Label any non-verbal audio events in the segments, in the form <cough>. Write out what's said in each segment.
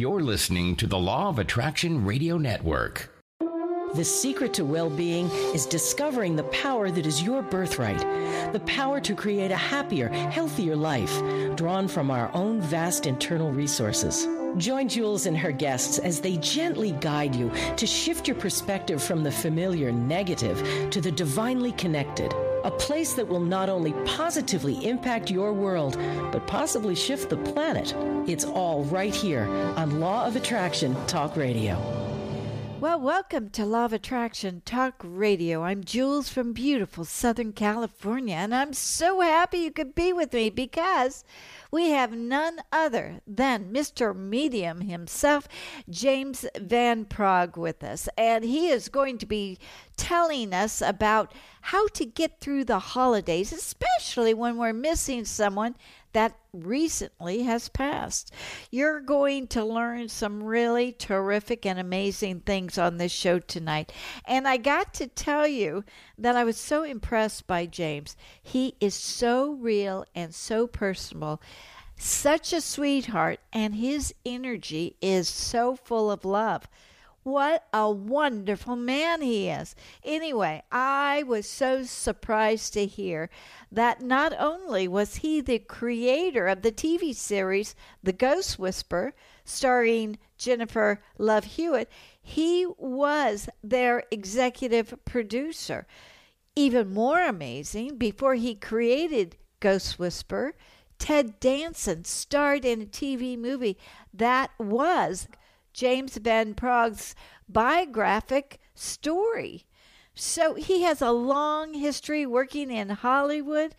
You're listening to the Law of Attraction Radio Network. The secret to well being is discovering the power that is your birthright, the power to create a happier, healthier life, drawn from our own vast internal resources. Join Jules and her guests as they gently guide you to shift your perspective from the familiar negative to the divinely connected. A place that will not only positively impact your world, but possibly shift the planet. It's all right here on Law of Attraction Talk Radio. Well, welcome to Law of Attraction Talk Radio. I'm Jules from beautiful Southern California, and I'm so happy you could be with me because we have none other than Mr. Medium himself, James Van Praagh, with us. And he is going to be telling us about how to get through the holidays, especially when we're missing someone that recently has passed. You're going to learn some really terrific and amazing things on this show tonight. And I got to tell you that I was so impressed by James. He is so real and so personal such a sweetheart, and his energy is so full of love. What a wonderful man he is. Anyway, I was so surprised to hear that not only was he the creator of the TV series The Ghost Whisperer, starring Jennifer Love Hewitt, he was their executive producer. Even more amazing, before he created Ghost Whisperer, Ted Danson starred in a TV movie that was James Van Praagh's biographic story. So he has a long history working in Hollywood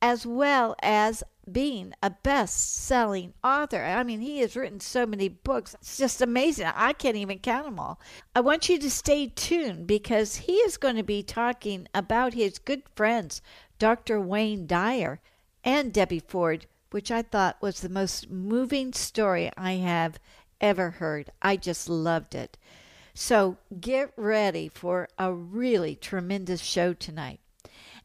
as well as being a best selling author. I mean, he has written so many books. It's just amazing. I can't even count them all. I want you to stay tuned because he is going to be talking about his good friends, Dr. Wayne Dyer and Debbie Ford, which I thought was the most moving story I have ever heard. I just loved it. So get ready for a really tremendous show tonight.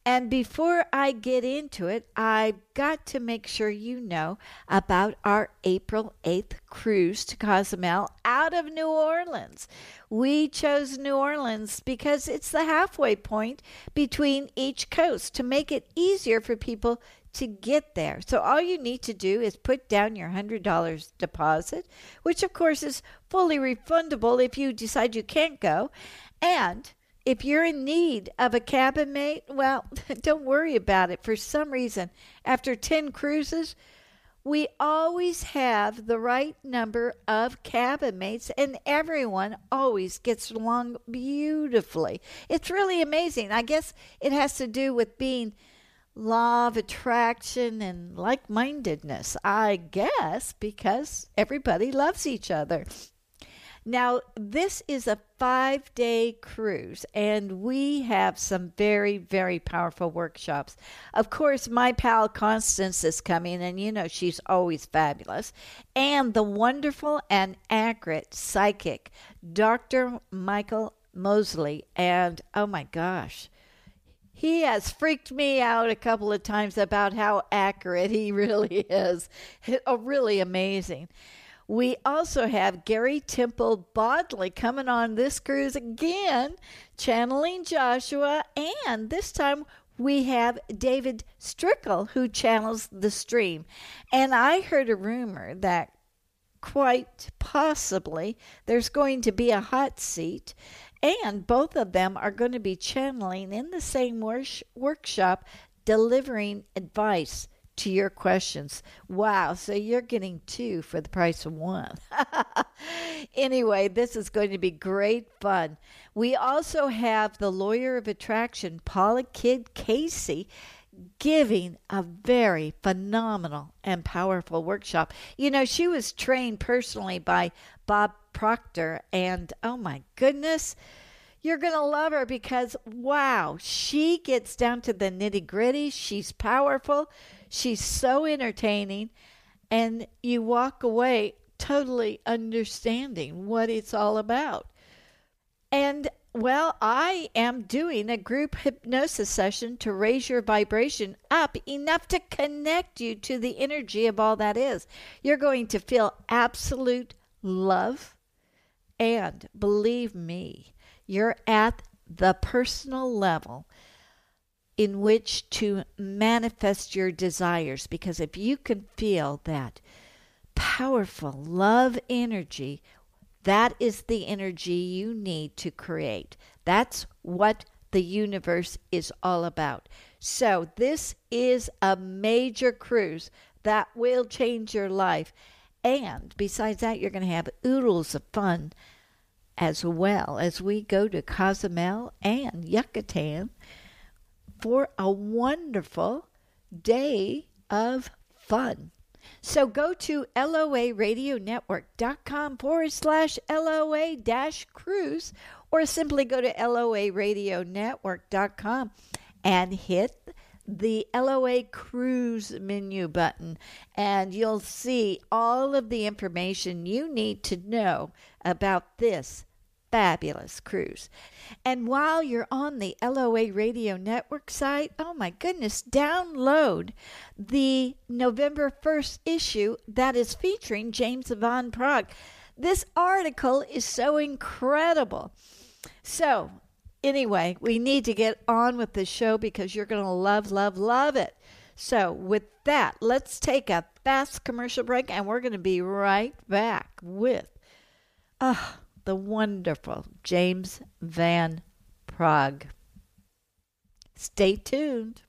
And before I get into it, I've got to make sure you know about our April 8th cruise to Cozumel out of New Orleans. We chose New Orleans because it's the halfway point between each coast to make it easier for people to get there. So all you need to do is put down your $100 deposit, which of course is fully refundable if you decide you can't go. And if you're in need of a cabin mate, well, <laughs> don't worry about it. For some reason, after 10 cruises, we always have the right number of cabin mates, and everyone always gets along beautifully. It's really amazing. I guess it has to do with being law of attraction and like mindedness, I guess, because everybody loves each other. Now, this is a five day cruise, and we have some very, very powerful workshops. Of course, my pal Constance is coming, and you know she's always fabulous. And the wonderful and accurate psychic, Dr. Michael Mosley. And oh my gosh, he has freaked me out a couple of times about how accurate he <laughs> really is. Oh, really amazing. We also have Gary Temple Bodley coming on this cruise again, channeling Joshua, and this time we have David Strickle who channels the stream. And I heard a rumor that quite possibly there's going to be a hot seat and both of them are going to be channeling in the same wor- workshop, delivering advice to your questions. Wow, so you're getting two for the price of one. <laughs> anyway, this is going to be great fun. We also have the lawyer of attraction, Paula Kidd Casey, giving a very phenomenal and powerful workshop. You know, she was trained personally by Bob Proctor, and oh my goodness, you're going to love her because wow, she gets down to the nitty gritty. She's powerful, she's so entertaining, and you walk away totally understanding what it's all about. And well, I am doing a group hypnosis session to raise your vibration up enough to connect you to the energy of all that is. You're going to feel absolute love, and believe me, you're at the personal level in which to manifest your desires. Because if you can feel that powerful love energy, that is the energy you need to create. That's what the universe is all about. So, this is a major cruise that will change your life. And besides that, you're going to have oodles of fun as well as we go to Cozumel and Yucatan for a wonderful day of fun. So go to loaradionetwork.com forward slash LOA dash cruise or simply go to loaradionetwork.com and hit the LOA Cruise menu button, and you'll see all of the information you need to know about this fabulous cruise. And while you're on the LOA Radio Network site, oh my goodness, download the November 1st issue that is featuring James Van Praagh. This article is so incredible. So, anyway, we need to get on with the show because you're going to love, love, love it. So, with that, let's take a fast commercial break and we're going to be right back with uh, the wonderful James Van Praagh. Stay tuned.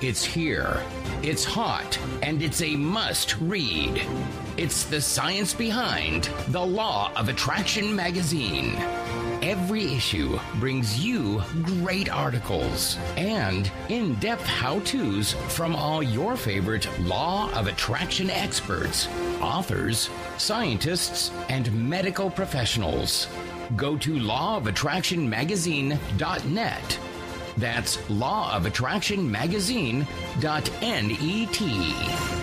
It's here it's hot and it's a must read. It's the science behind The Law of Attraction magazine. Every issue brings you great articles and in depth how to's from all your favorite Law of Attraction experts, authors, scientists, and medical professionals. Go to lawofattractionmagazine.net that's lawofattractionmagazine.net.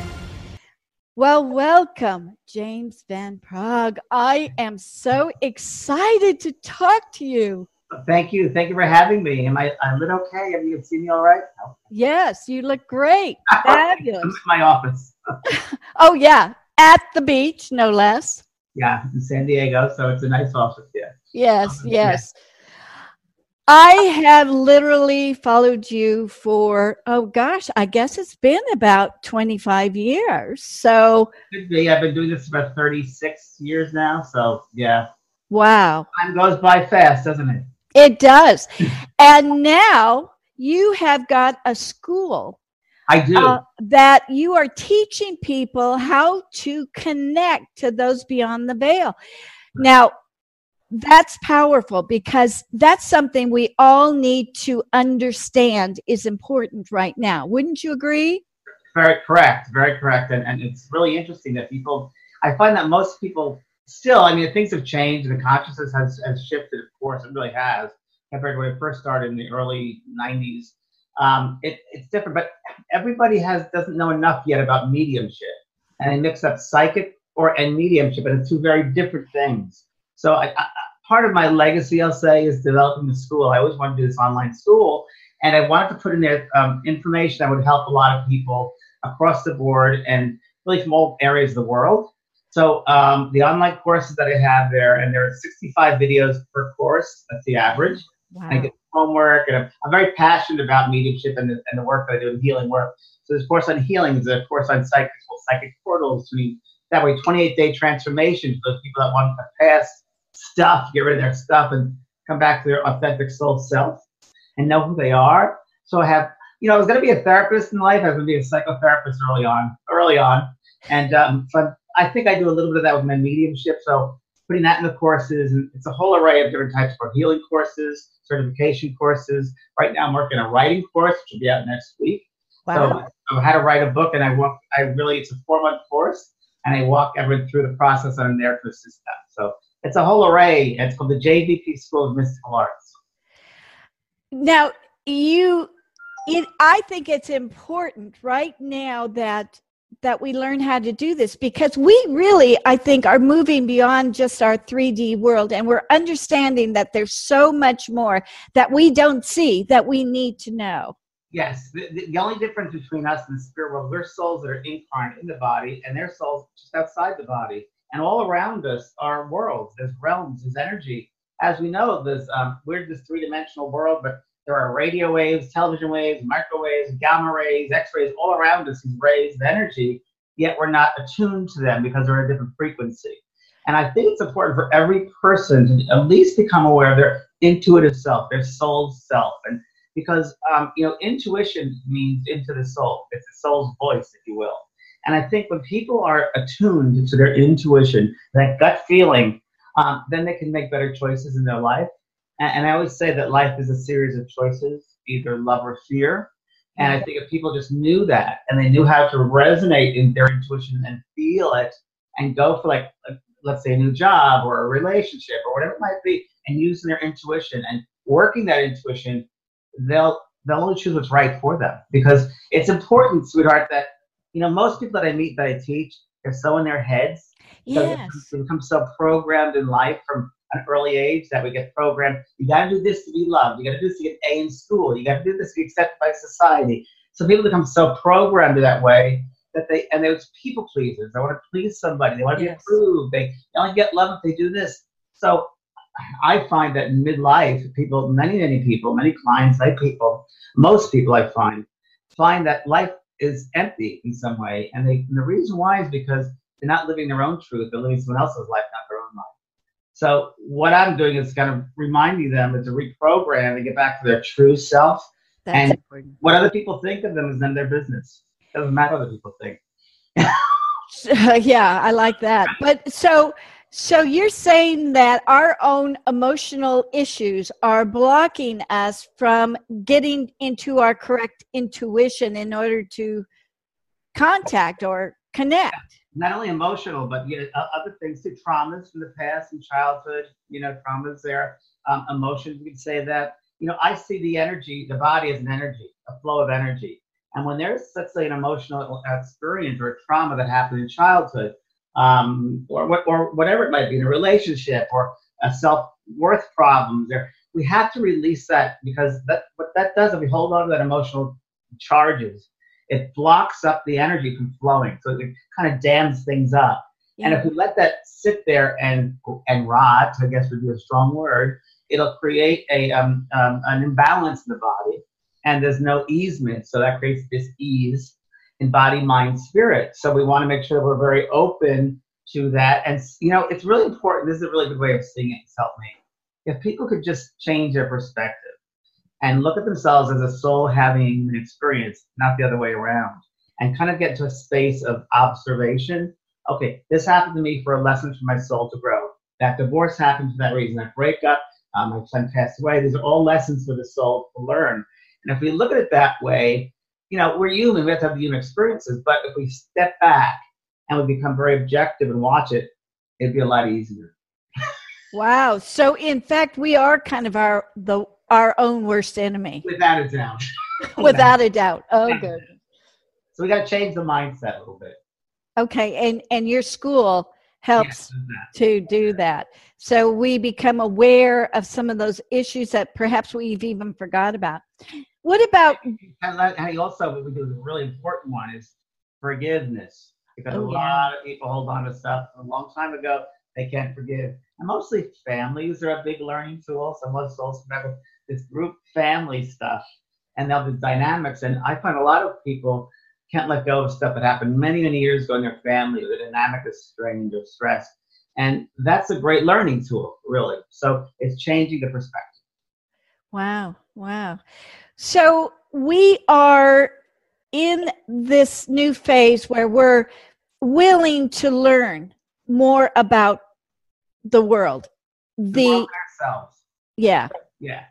Well, welcome, James Van Praagh. I am so excited to talk to you. Thank you. Thank you for having me. Am I, I lit okay? Have you seen me all right? Yes, you look great. <laughs> Fabulous. I'm in my office. <laughs> oh, yeah. At the beach, no less. Yeah, in San Diego. So it's a nice office. Yeah. Yes, yes. I have literally followed you for, oh gosh, I guess it's been about 25 years. So, be. I've been doing this about 36 years now. So, yeah. Wow. Time goes by fast, doesn't it? It does. and now you have got a school. I do. Uh, that you are teaching people how to connect to those beyond the veil. Now, that's powerful because that's something we all need to understand is important right now. Wouldn't you agree? Very correct. Very correct. And, and it's really interesting that people, I find that most people still, I mean, things have changed. The consciousness has, has shifted, of course, it really has compared to when it first started in the early 90s. Um, it, it's different, but everybody has doesn't know enough yet about mediumship, and they mix up psychic or and mediumship, and it's two very different things. So I, I, part of my legacy, I'll say, is developing the school. I always wanted to do this online school, and I wanted to put in there um, information that would help a lot of people across the board and really from all areas of the world. So um, the online courses that I have there, and there are 65 videos per course. That's the average. Wow. I get homework, and I'm, I'm, very passionate about mediumship and the, and the work that I do in healing work. So there's a course on healing, there's a course on psychic, psychic portals. I mean, that way, 28 day transformation for those people that want to pass stuff, get rid of their stuff, and come back to their authentic soul self and know who they are. So I have, you know, I was going to be a therapist in life. I was going to be a psychotherapist early on, early on, and um, so I think I do a little bit of that with my mediumship. So putting that in the courses, and it's a whole array of different types of healing courses, certification courses. Right now, I'm working on a writing course, which will be out next week. Wow. So I had to write a book, and I walk. I really, it's a four month course, and I walk everyone through the process, and I'm there to assist them. So it's a whole array. It's called the JVP School of Mystical Arts. Now, you, it, I think it's important right now that that we learn how to do this because we really i think are moving beyond just our 3d world and we're understanding that there's so much more that we don't see that we need to know Yes. The, the, the only difference between us and the spirit world, we're souls that are incarnate in the body, and their souls just outside the body. And all around us are worlds. There's realms. There's energy. As we know, there's um, we're this three-dimensional world, but there are radio waves, television waves, microwaves, gamma rays, X-rays all around us. These rays of energy, yet we're not attuned to them because they're a different frequency. And I think it's important for every person to at least become aware of their intuitive self, their soul self, and because um, you know intuition means into the soul. It's the soul's voice, if you will. And I think when people are attuned to their intuition, that gut feeling, um, then they can make better choices in their life. And, and, I always say that life is a series of choices, either love or fear. And I think if people just knew that and they knew how to resonate in their intuition and feel it and go for like, let's say a new job or a relationship or whatever it might be and using their intuition and working that intuition they'll they'll only choose what's right for them because it's important, sweetheart, that you know most people that I meet that I teach they're so in their heads. Yes. They become so programmed in life from an early age that we get programmed. You got to do this to be loved. You got to do this to get A in school. You got to do this to be accepted by society. So people become so programmed that way that they and they're people pleasers. They want to please somebody. They want to yes. be approved. They, they only get love if they do this. So I find that in midlife, people, many, many people, many clients, like people, most people I find, find that life is empty in some way. And, they, and the reason why is because they're not living their own truth, they're living someone else's life, not their own life. So what I'm doing is kind of reminding them to reprogram and get back to their true self. That's and important. what other people think of them is none of their business. It doesn't matter what other people think. <laughs> <laughs> yeah, I like that. But so so you're saying that our own emotional issues are blocking us from getting into our correct intuition in order to contact or connect. Not only emotional, but you know, other things too. Traumas from the past and childhood, you know, traumas there. Um, emotions, we could say that. You know, I see the energy, the body as an energy, a flow of energy. And when there's, let's say, an emotional experience or trauma that happened in childhood, um, or, or whatever it might be in a relationship or a self-worth problems there we have to release that because that what that does if we hold on to that emotional charges it blocks up the energy from flowing so it kind of dams things up yeah. and if we let that sit there and and rot i guess would be a strong word it'll create a um, um, an imbalance in the body and there's no easement so that creates this ease in body, mind, spirit. So we want to make sure we're very open to that. And, you know, it's really important. This is a really good way of seeing it. It's helped me. If people could just change their perspective and look at themselves as a soul having an experience, not the other way around, and kind of get to a space of observation. Okay, this happened to me for a lesson for my soul to grow. That divorce happened for that reason. That breakup, um, my son passed away. These are all lessons for the soul to learn. And if we look at it that way, you know, we're human, we have to have human experiences, but if we step back and we become very objective and watch it, it'd be a lot easier. wow. So in fact we are kind of our the our own worst enemy. Without a doubt. <laughs> Without a doubt. Oh good. So we gotta change the mindset a little bit. Okay, and and your school helps yes, to do that. So we become aware of some of those issues that perhaps we've even forgot about. What about? And also, we do a really important one is forgiveness because oh, a lot yeah. of people hold on to stuff from a long time ago they can't forgive. And mostly families are a big learning tool. So most also have this group family stuff and now the dynamics. And I find a lot of people can't let go of stuff that happened many, many years ago in their family. The dynamic is strained or stressed. And that's a great learning tool, really. So it's changing the perspective. Wow. Wow. So we are in this new phase where we're willing to learn more about the world. The, the ourselves. Yeah. Yeah.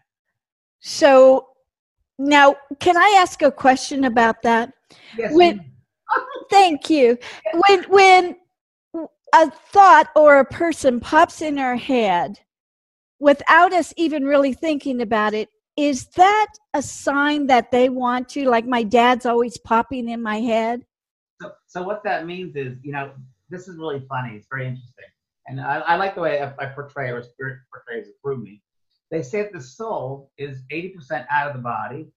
So now, can I ask a question about that? Yes. When, <laughs> thank you. When when a thought or a person pops in our head without us even really thinking about it, is that a sign that they want to like my dad's always popping in my head so, so what that means is you know this is really funny it's very interesting and i, I like the way I, I, portray or spirit portrays it through me they say that the soul is 80% out of the body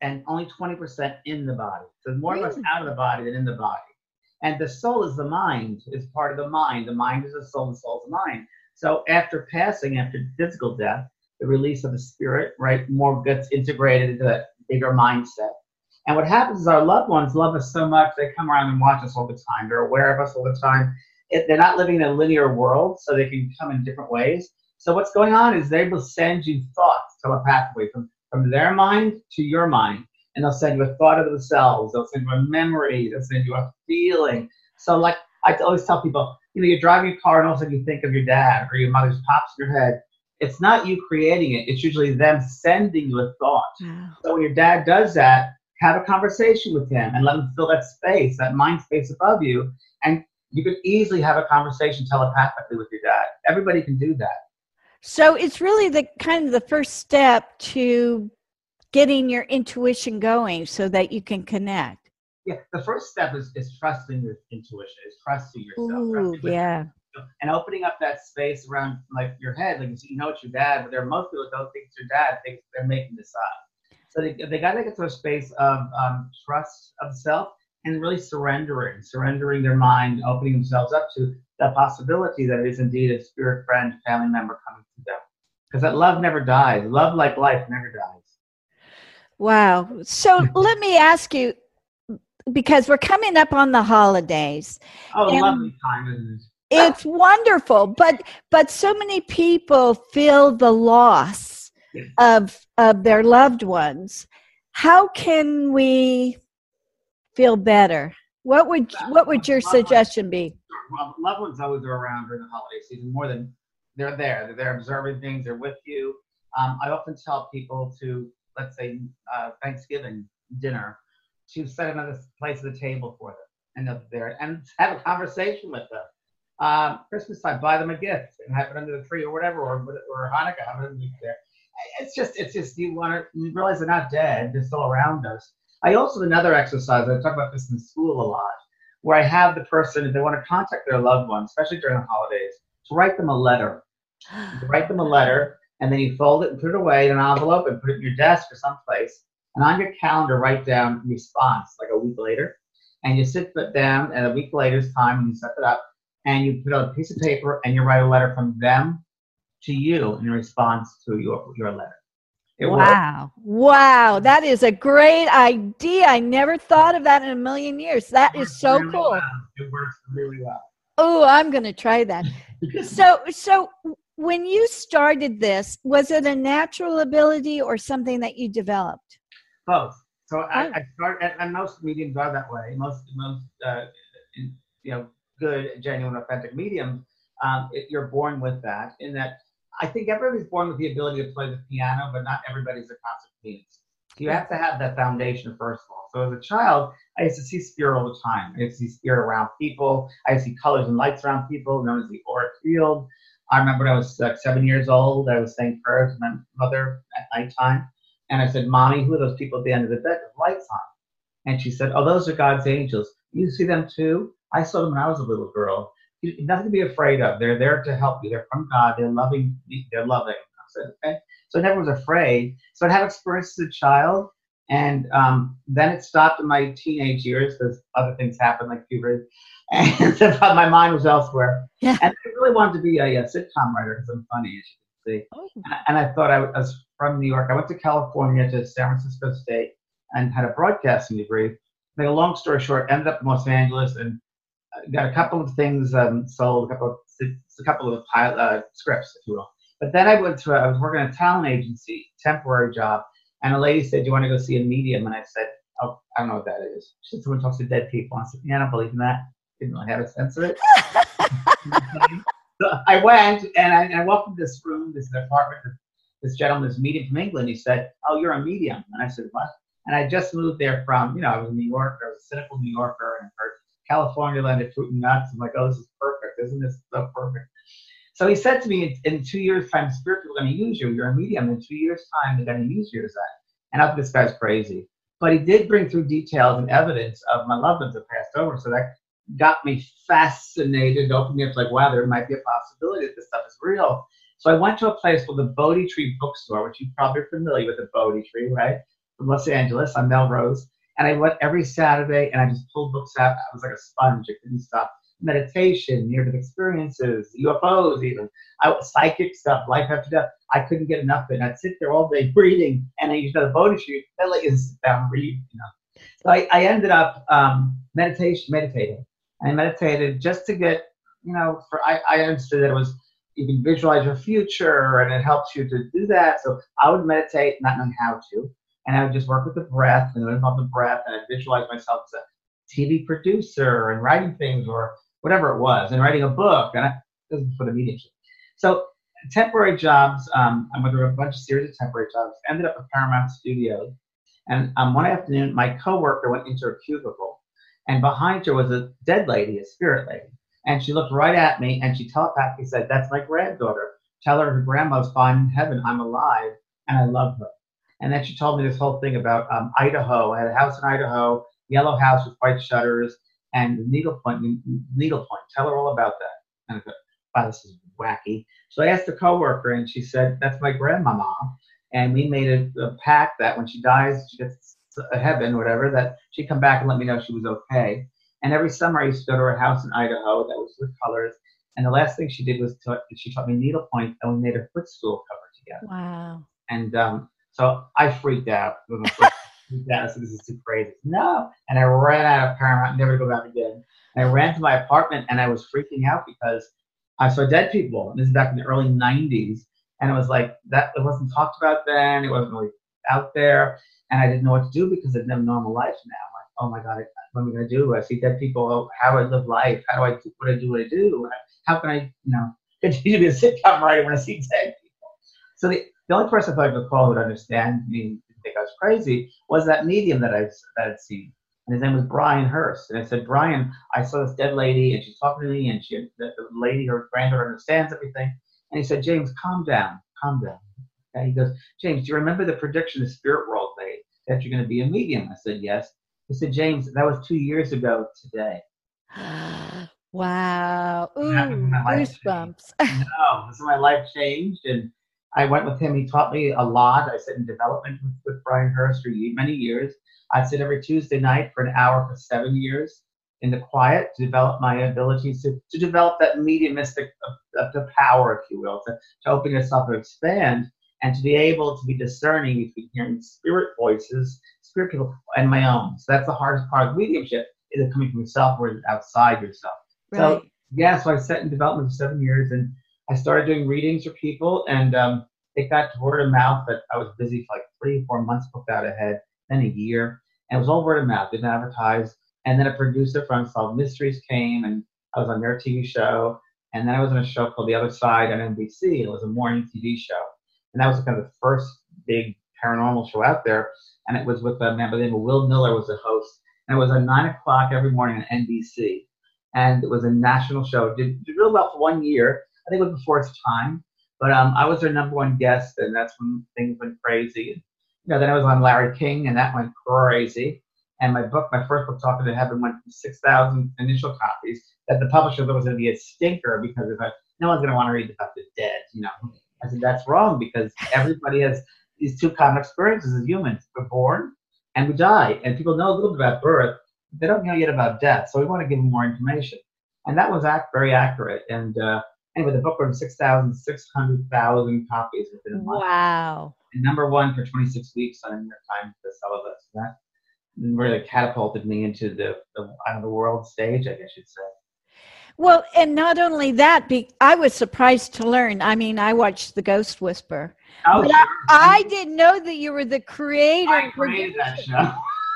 and only 20% in the body. So more really? of us out of the body than in the body. And the soul is the mind, is part of the mind. The mind is the soul, the soul is the mind. So after passing, after physical death, the release of the spirit, right, more gets integrated into that bigger mindset. And what happens is our loved ones love us so much, they come around and watch us all the time. They're aware of us all the time. It, they're not living in a linear world, so they can come in different ways. So what's going on is they will send you thoughts telepathically from, from their mind to your mind. And they'll send you a thought of themselves. They'll send you a memory. They'll send you a feeling. So like I always tell people, you know, you're driving a car and all of a sudden you think of your dad or your mother's pops in your head. It's not you creating it. It's usually them sending you a thought. So when your dad does that, have a conversation with him and let him fill that space, that mind space above you. And you could easily have a conversation telepathically with your dad. Everybody can do that. So it's really the kind of the first step to getting your intuition going so that you can connect. Yeah, the first step is, is trusting your intuition, is trusting yourself. Ooh, trusting yeah. And opening up that space around like your head, like you know it's your dad, but there are most people don't think it's your dad, think they're making this up. So they, they got to get to a space of um, trust of self and really surrendering, surrendering their mind, opening themselves up to the possibility that it is indeed a spirit friend, family member coming to them. Because that love never dies. Love, like life, never dies. Wow. So <laughs> let me ask you, because we're coming up on the holidays. Oh, lovely time, isn't it? It's wonderful, but but so many people feel the loss of of their loved ones. How can we feel better? What would what would your suggestion be? Well, loved ones always are around during the holiday season more than they're there. They're observing things. They're with you. Um, I often tell people to let's say uh, Thanksgiving dinner to set another place at the table for them and they're there and have a conversation with them. Um, Christmas time, buy them a gift and have it under the tree or whatever, or or Hanukkah, have it there. It's just, it's just you want to realize they're not dead; they're still around us. I also another exercise. I talk about this in school a lot, where I have the person if they want to contact their loved one, especially during the holidays, to write them a letter. Write them a letter, and then you fold it and put it away in an envelope and put it in your desk or someplace. And on your calendar, write down response like a week later. And you sit down at a week later's time and you set it up and you put on a piece of paper and you write a letter from them to you in response to your, your letter. It wow. Works. Wow. That is a great idea. I never thought of that in a million years. That is so really cool. Well. It works really well. Oh, I'm going to try that. <laughs> so, so when you started this, was it a natural ability or something that you developed? Both. So I, I started, and most mediums are that way. Most, most, uh, you know, good, genuine, authentic mediums, um, it, you're born with that. In that, I think everybody's born with the ability to play the piano, but not everybody's a concert pianist. You have to have that foundation first of all. So as a child, I used to see spirit all the time. I used to see spirit around people. I used to see colors and lights around people, known as the auric field. I remember when I was like seven years old, I was saying prayers to my mother at nighttime. And I said, Mommy, who are those people at the end of the bed with lights on? And she said, Oh, those are God's angels. You see them too? I saw them when I was a little girl. Nothing to be afraid of. They're there to help you. They're from God. They're loving. They're loving. I said, okay. So I never was afraid. So I had experience as a child. And um, then it stopped in my teenage years because other things happened, like puberty. <laughs> And <laughs> my mind was elsewhere. Yeah. And I really wanted to be a, a sitcom writer because I'm funny, as you can see. Oh. And I thought I was from New York. I went to California to San Francisco State and had a broadcasting degree. Make a long story short, ended up in Los Angeles and got a couple of things um, sold, a couple of a couple of pilot, uh, scripts, if you will. But then I went to a, I was working at a talent agency, temporary job, and a lady said, "Do you want to go see a medium?" And I said, "Oh, I don't know what that is." She said, "Someone talks to dead people." I said, "Yeah, I don't believe in that." Didn't really have a sense of it. <laughs> so I went and I, and I walked into this room, this apartment. This gentleman, this medium from England, he said, "Oh, you're a medium," and I said, "What?" And I just moved there from, you know, I was in New York. I was a cynical New Yorker, and heard California landed fruit and nuts. I'm like, oh, this is perfect. Isn't this so perfect? So he said to me, in, two years' time, spirit people are going to use you. You're a medium. In two years' time, they're going to use you as that. And I thought this guy's crazy. But he did bring through details and evidence of my loved ones that passed over. So that got me fascinated, opened me up like, wow, there might be a possibility that this stuff is real. So I went to a place called the Bodhi Tree Bookstore, which you probably are familiar with the Bodhi Tree, right? from Los Angeles on Melrose. And I went every Saturday and I just pulled books out. I was like a sponge. I couldn't stop. Meditation, near death experiences, UFOs, even I, psychic stuff, life after death. I couldn't get enough of it. I'd sit there all day <laughs> breathing, and I used to have a bonus sheet. I'd let you sit down and you know. So I, I ended up um, meditation, meditating. I meditated just to get, you know, for I, I understood that it was you can visualize your future and it helps you to do that. So I would meditate, not knowing how to, and I would just work with the breath and involve the breath, and I visualize myself as a TV producer and writing things or whatever it was, and writing a book. And I, this is for the mediumship. So temporary jobs. Um, I went through a bunch of series of temporary jobs. Ended up at Paramount Studios, and um, one afternoon, my coworker went into her cubicle, and behind her was a dead lady, a spirit lady and she looked right at me and she telepathically said, That's my granddaughter. Tell her her grandma's fine in heaven. I'm alive and I love her. And then she told me this whole thing about um, Idaho. I had a house in Idaho, yellow house with white shutters, and needlepoint. Needlepoint. Tell her all about that. And I thought, wow, this is wacky. So I asked a coworker, and she said, "That's my grandmama." And we made a, a pact that when she dies, she gets to heaven, whatever, that she'd come back and let me know she was okay. And every summer I used to go to her house in Idaho that was with colors. And the last thing she did was to, she taught me needlepoint, and we made a footstool cover together. Wow. And um, so I freaked out. <laughs> "This is too crazy." No, and I ran out of Paramount, never to go back again. And I ran to my apartment, and I was freaking out because I saw dead people. And this is back in the early '90s, and it was like that. It wasn't talked about then. It wasn't really out there, and I didn't know what to do because I didn't have a normal life now Like, oh my God, what am I going to do? I see dead people. How do I live life? How do I do what I do? What I do? How can I, you know, continue to be a sitcom writer when I see dead people? So the, the only person I I could call who would understand me, think I was crazy, was that medium that I that I'd seen. And his name was Brian Hurst. And I said, Brian, I saw this dead lady, and she's talking to me, and she, the, lady, her granddaughter, understands everything. And he said, James, calm down, calm down. Okay? He goes, James, do you remember the prediction the spirit world made that you're going to be a medium? I said, yes. He said, James, that was two years ago today. <gasps> wow. Ooh, goosebumps. no, this is my life changed. And I went with him. He taught me a lot. I sat in development with, Brian Hurst for many years. I'd sit every Tuesday night for an hour for seven years in the quiet to develop my abilities to, to develop that mediumistic uh, the power, if you will, to, to open yourself and expand and to be able to be discerning between hearing spirit voices spirit people and my own. So that's the hardest part of mediumship is it coming from yourself or outside yourself. Right. So yeah, so I sat in development for seven years and I started doing readings for people and um, it got word of mouth that I was busy for like three, four months booked out ahead, then a year. And it was all word of mouth, didn't advertise. And then a producer from Unsolved Mysteries came and I was on their TV show. And then I was on a show called The Other Side on NBC. It was a morning TV show. And that was kind of the first big paranormal show out there and it was with a man by the name of Will Miller was the host. And it was at nine o'clock every morning on NBC, and it was a national show. Did, did really well for one year. I think it was before its time, but um, I was their number one guest, and that's when things went crazy. You know, then I was on Larry King, and that went crazy. And my book, my first book, Talking to Heaven, went from 6,000 initial copies. That the publisher thought was going to be a stinker because if I, no one's going to want to read about the dead, you know. I said that's wrong because everybody has these two common experiences as humans. We're born and we die. And people know a little bit about birth, they don't know yet about death. So we want to give them more information. And that was act, very accurate. And uh, anyway, the book went 600,000 copies within a month. Wow. And number one for 26 weeks on New York Times bestseller list. That really catapulted me into the, the, on the world stage, I guess you'd say. Well, and not only that, be, I was surprised to learn. I mean, I watched The Ghost Whisper. Oh, sure. I, I, didn't know that you were the creator. I created that show.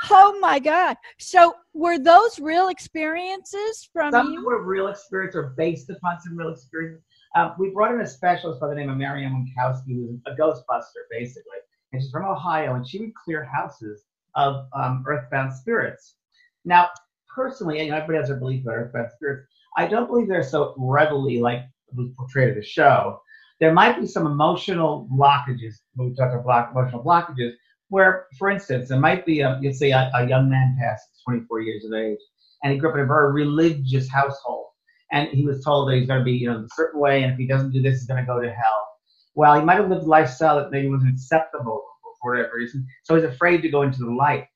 Oh my God. So were those real experiences from some you? were real experiences or based upon some real experiences. Um, we brought in a specialist by the name of Mary Ann Winkowski, who's a ghostbuster, basically. And she's from Ohio, and she would clear houses of um, earthbound spirits. Now, personally, you know, everybody has their belief about earthbound spirits. I don't believe they're so readily like was portrayed in the show. There might be some emotional blockages. When we talk about block, emotional blockages, where, for instance, there might be a, let's say a, a young man past 24 years of age, and he grew up in a very religious household, and he was told that he's going to be, you know, a certain way, and if he doesn't do this, he's going to go to hell. Well, he might have lived a lifestyle that maybe wasn't acceptable for whatever reason. So he's afraid to go into the light.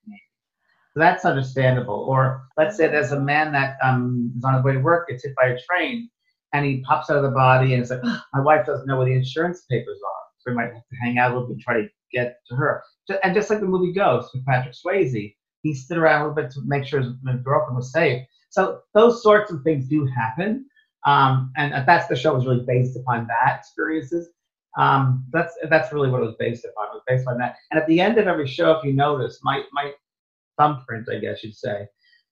So that's understandable. Or let's say there's a man that um, is on his way to work, gets hit by a train, and he pops out of the body and it's like, <gasps> my wife doesn't know where the insurance papers are. So we might have to hang out a little bit and try to get to her. And just like the movie Ghost with Patrick Swayze, he stood around a little bit to make sure his girlfriend was safe. So those sorts of things do happen. Um, and that's the show was really based upon that experiences. Um, that's that's really what it was based upon. It was based on that. And at the end of every show, if you notice, my my thumbprint, I guess you'd say.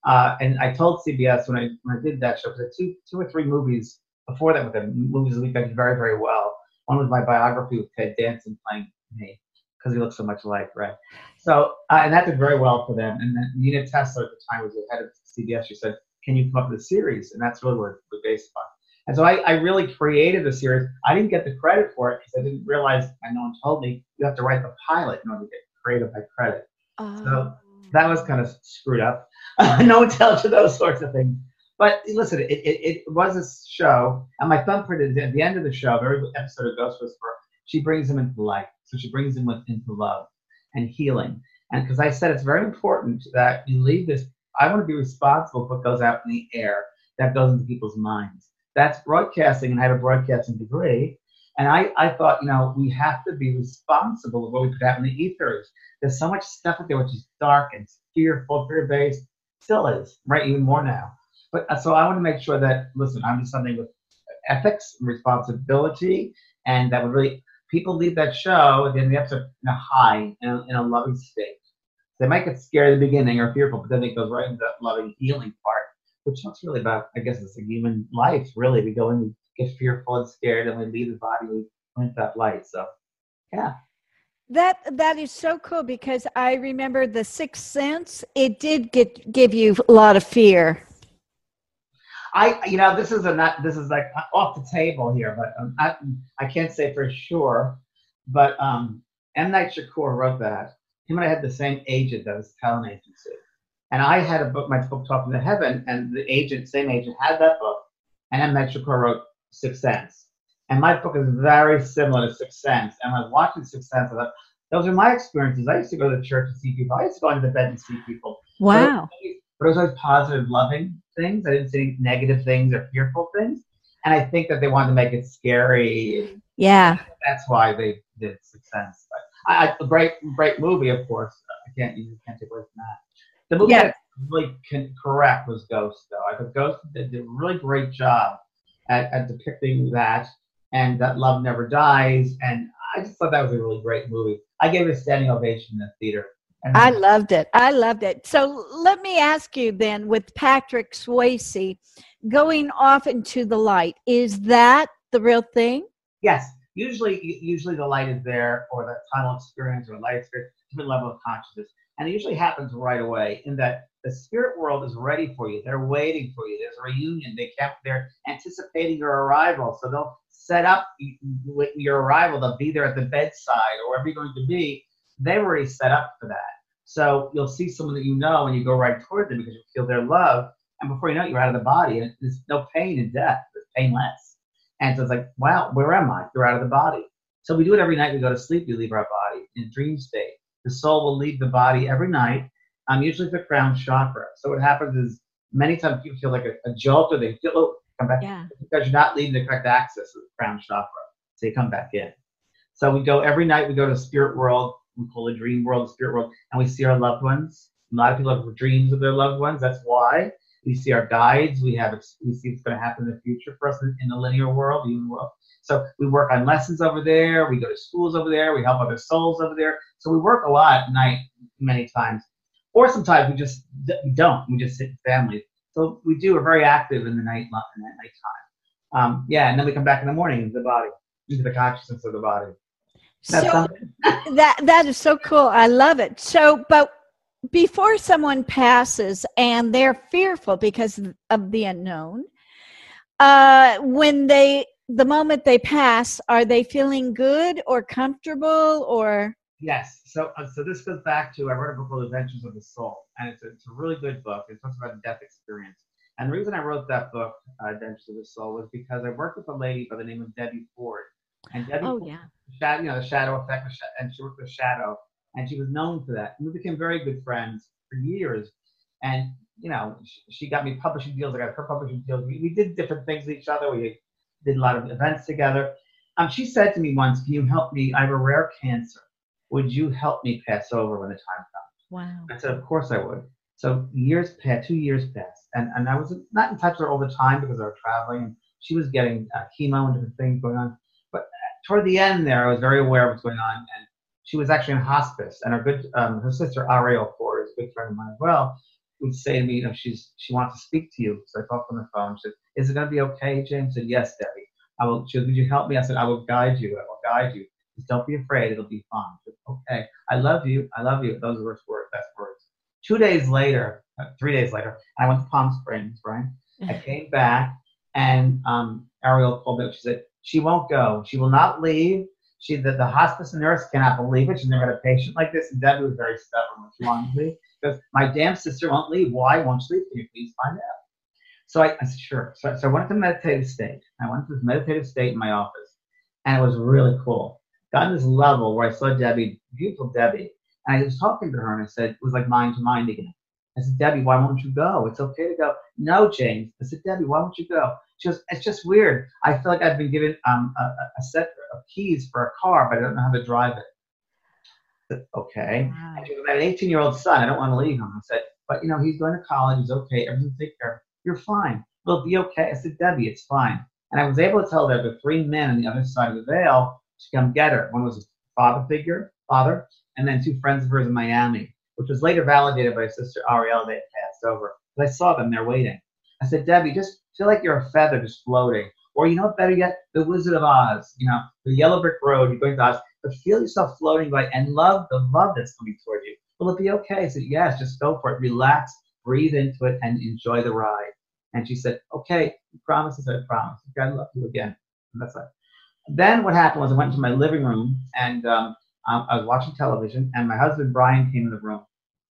Uh, and I told CBS when I when I did that show, because two two or three movies before that with them, movies that we did very very well. One was my biography with Ted Danson playing me because he looks so much alike, right? So uh, and that did very well for them. And then Nina Tassler at the time was the head of CBS. She said, "Can you come up with a series?" And that's really what we're based on. And so I, I really created the series. I didn't get the credit for it because I didn't realize, and no one told me, you have to write the pilot in order to get creative by credit. Oh. So that was kind of screwed up. <laughs> no one tells you those sorts of things. But listen, it, it, it was a show, and my thumbprint is at the end of the show, every episode of Ghost Whisperer, she brings him into light. So she brings him into love and healing. And because I said it's very important that you leave this, I want to be responsible for what goes out in the air that goes into people's minds that's broadcasting and I have a broadcasting degree. And I, I thought, you know, we have to be responsible of what we put out in the ethers. There's so much stuff out there which is dark and fearful, fear based, still is, right? Even more now. But uh, so I want to make sure that, listen, I'm just something with ethics and responsibility, and that would really, people leave that show at the end of the episode in a high, in a, in a loving state. They might get scared at the beginning or fearful, but then it goes right into that loving, healing part which talks really about, I guess, it's a human life. Really, we go and we get fearful and scared, and we leave the body. We that light. So, yeah. That that is so cool because I remember the Sixth Sense. It did get give you a lot of fear. I, you know, this is a not this is like off the table here, but um, I, I can't say for sure. But um, M Night Shakur wrote that. Him and I had the same agent that was talent agency. And I had a book, my book Talking to Heaven, and the agent, same agent, had that book. And M. Night Matt wrote Sixth Sense. And my book is very similar to Sixth Sense. And I was watching Sixth Sense, I thought, those are my experiences. I used to go to church and see people. I used to go into bed and see people. Wow. But it was always positive, loving things. I didn't see negative things or fearful things. And I think that they wanted to make it scary. Yeah. That's why they did Sense. But I, a great, great movie, of course. I can't, you can't take away from that. The movie yeah. that really con- correct was Ghost, though. I thought Ghost did a really great job at, at depicting that, and that love never dies. And I just thought that was a really great movie. I gave it a standing ovation in the theater. And I loved it. I loved it. So let me ask you then, with Patrick Swayze going off into the light, is that the real thing? Yes. Usually, usually the light is there, or the tunnel experience, or light experience, different level of consciousness. And it usually happens right away in that the spirit world is ready for you. They're waiting for you. There's a reunion. They kept, they're anticipating your arrival. So they'll set up with your arrival. They'll be there at the bedside or wherever you're going to be. They've already set up for that. So you'll see someone that you know and you go right toward them because you feel their love. And before you know it, you're out of the body. And there's no pain in death. There's painless. And so it's like, wow, where am I? You're out of the body. So we do it every night we go to sleep. We leave our body in dream state the soul will leave the body every night, um, usually the crown chakra. So what happens is many times people feel like a, a jolt or they feel, oh, come back. Yeah. Because you're not leaving the correct access of the crown chakra. So you come back in. So we go every night, we go to spirit world, we call the dream world, the spirit world, and we see our loved ones. A lot of people have dreams of their loved ones. That's why we see our guides. We have we see what's going to happen in the future for us in the linear world, even world. So we work on lessons over there. We go to schools over there. We help other souls over there. So we work a lot at night many times. Or sometimes we just we don't. We just sit in families. So we do. We're very active in the night in that night time. Um, yeah, and then we come back in the morning into the body, into the consciousness of the body. That's so that that is so cool. I love it. So, but before someone passes and they're fearful because of the unknown, uh, when they the moment they pass, are they feeling good or comfortable or? Yes. So, uh, so this goes back to I wrote a book called Adventures of the Soul, and it's a, it's a really good book. It talks about the death experience. And the reason I wrote that book, uh, Adventures of the Soul, was because I worked with a lady by the name of Debbie Ford. And Debbie, oh yeah, shadow, you know, the shadow effect, and she worked with shadow. and she was known for that. And we became very good friends for years. And you know, she got me publishing deals. I got her publishing deals. We, we did different things with each other. We did a lot of events together. Um, she said to me once, "Can you help me? I have a rare cancer. Would you help me pass over when the time comes?" Wow. I said, "Of course I would." So years passed, two years passed, and and I was not in touch with her all the time because I was traveling. And she was getting uh, chemo and different things going on. Toward the end there, I was very aware of what's going on, and she was actually in hospice. And her good, um, her sister Arielle Ford is a good friend of mine as well would say to me, you know, she's she wants to speak to you. So I talked on the phone. She said, "Is it going to be okay?" James said, "Yes, Debbie. I will." She said, "Would you help me?" I said, "I will guide you. I will guide you. Just don't be afraid. It'll be fine." Said, okay. I love you. I love you. Those were her words. Best words. Two days later, uh, three days later, I went to Palm Springs. Right. I came back, and um, Arielle called me. She said she won't go. She will not leave. She the, the hospice nurse cannot believe it. She's never had a patient like this. And Debbie was very stubborn when she wanted to leave. Because my damn sister won't leave. Why won't she leave? Can you please find out? So I, I said, sure. So, so I went to meditative state. I went to this meditative state in my office, and it was really cool. Got to this level where I saw Debbie, beautiful Debbie, and I was talking to her, and I said, it was like mind to mind again. I said, Debbie, why won't you go? It's okay to go. No, James. I said, Debbie, why won't you go? Goes, it's just weird. I feel like I've been given um, a, a set of keys for a car, but I don't know how to drive it okay. Wow. And she goes, I have an 18 year old son. I don't want to leave him. I said, but you know, he's going to college. He's okay. Everything's taken care of. You're fine. It'll be okay. I said, Debbie, it's fine. And I was able to tell there the three men on the other side of the veil to come get her. One was a father figure, father, and then two friends of hers in Miami, which was later validated by sister Arielle. They had passed over. But I saw them. They're waiting. I said, Debbie, just feel like you're a feather just floating. Or you know what, better yet, the Wizard of Oz. You know, the yellow brick road. You're going to Oz but feel yourself floating by and love the love that's coming toward you. Will it be okay? I said, yes, just go for it. Relax, breathe into it, and enjoy the ride. And she said, okay, you promise? I I promise. God love you again. And that's it. Then what happened was I went to my living room and um, um, I was watching television, and my husband Brian came in the room.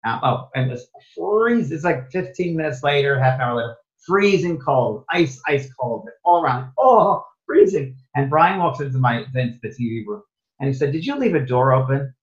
Um, oh, and it's freezing. It's like 15 minutes later, half an hour later, freezing cold, ice, ice cold, all around. Oh, freezing. And Brian walks into my into the TV room, and he said, Did you leave a door open?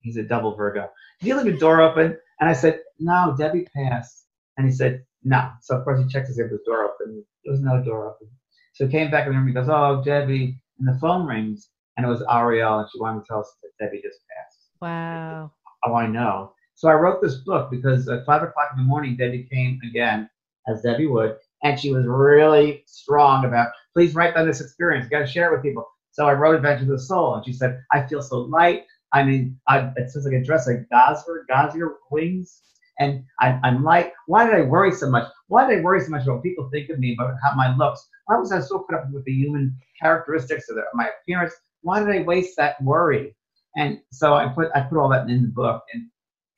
He's a double Virgo. Did you leave a door open? And I said, No, Debbie passed. And he said, No. So of course he checked to see if the door open. There was no door open. So he came back in the room. He goes, Oh, Debbie. And the phone rings. And it was Arielle. And she wanted to tell us that Debbie just passed. Wow. Oh, I know. So I wrote this book because at five o'clock in the morning, Debbie came again, as Debbie would, and she was really strong about, please write down this experience. You got to share it with people. So I wrote Adventures of the Soul, and she said, I feel so light. I mean, I, it says like a dress like gossamer, gossamer wings, and I, I'm like, Why did I worry so much? Why did I worry so much about what people think of me, about how my looks? Why was I so caught up with the human characteristics of the, my appearance? Why did I waste that worry? And so I put I put all that in the book, and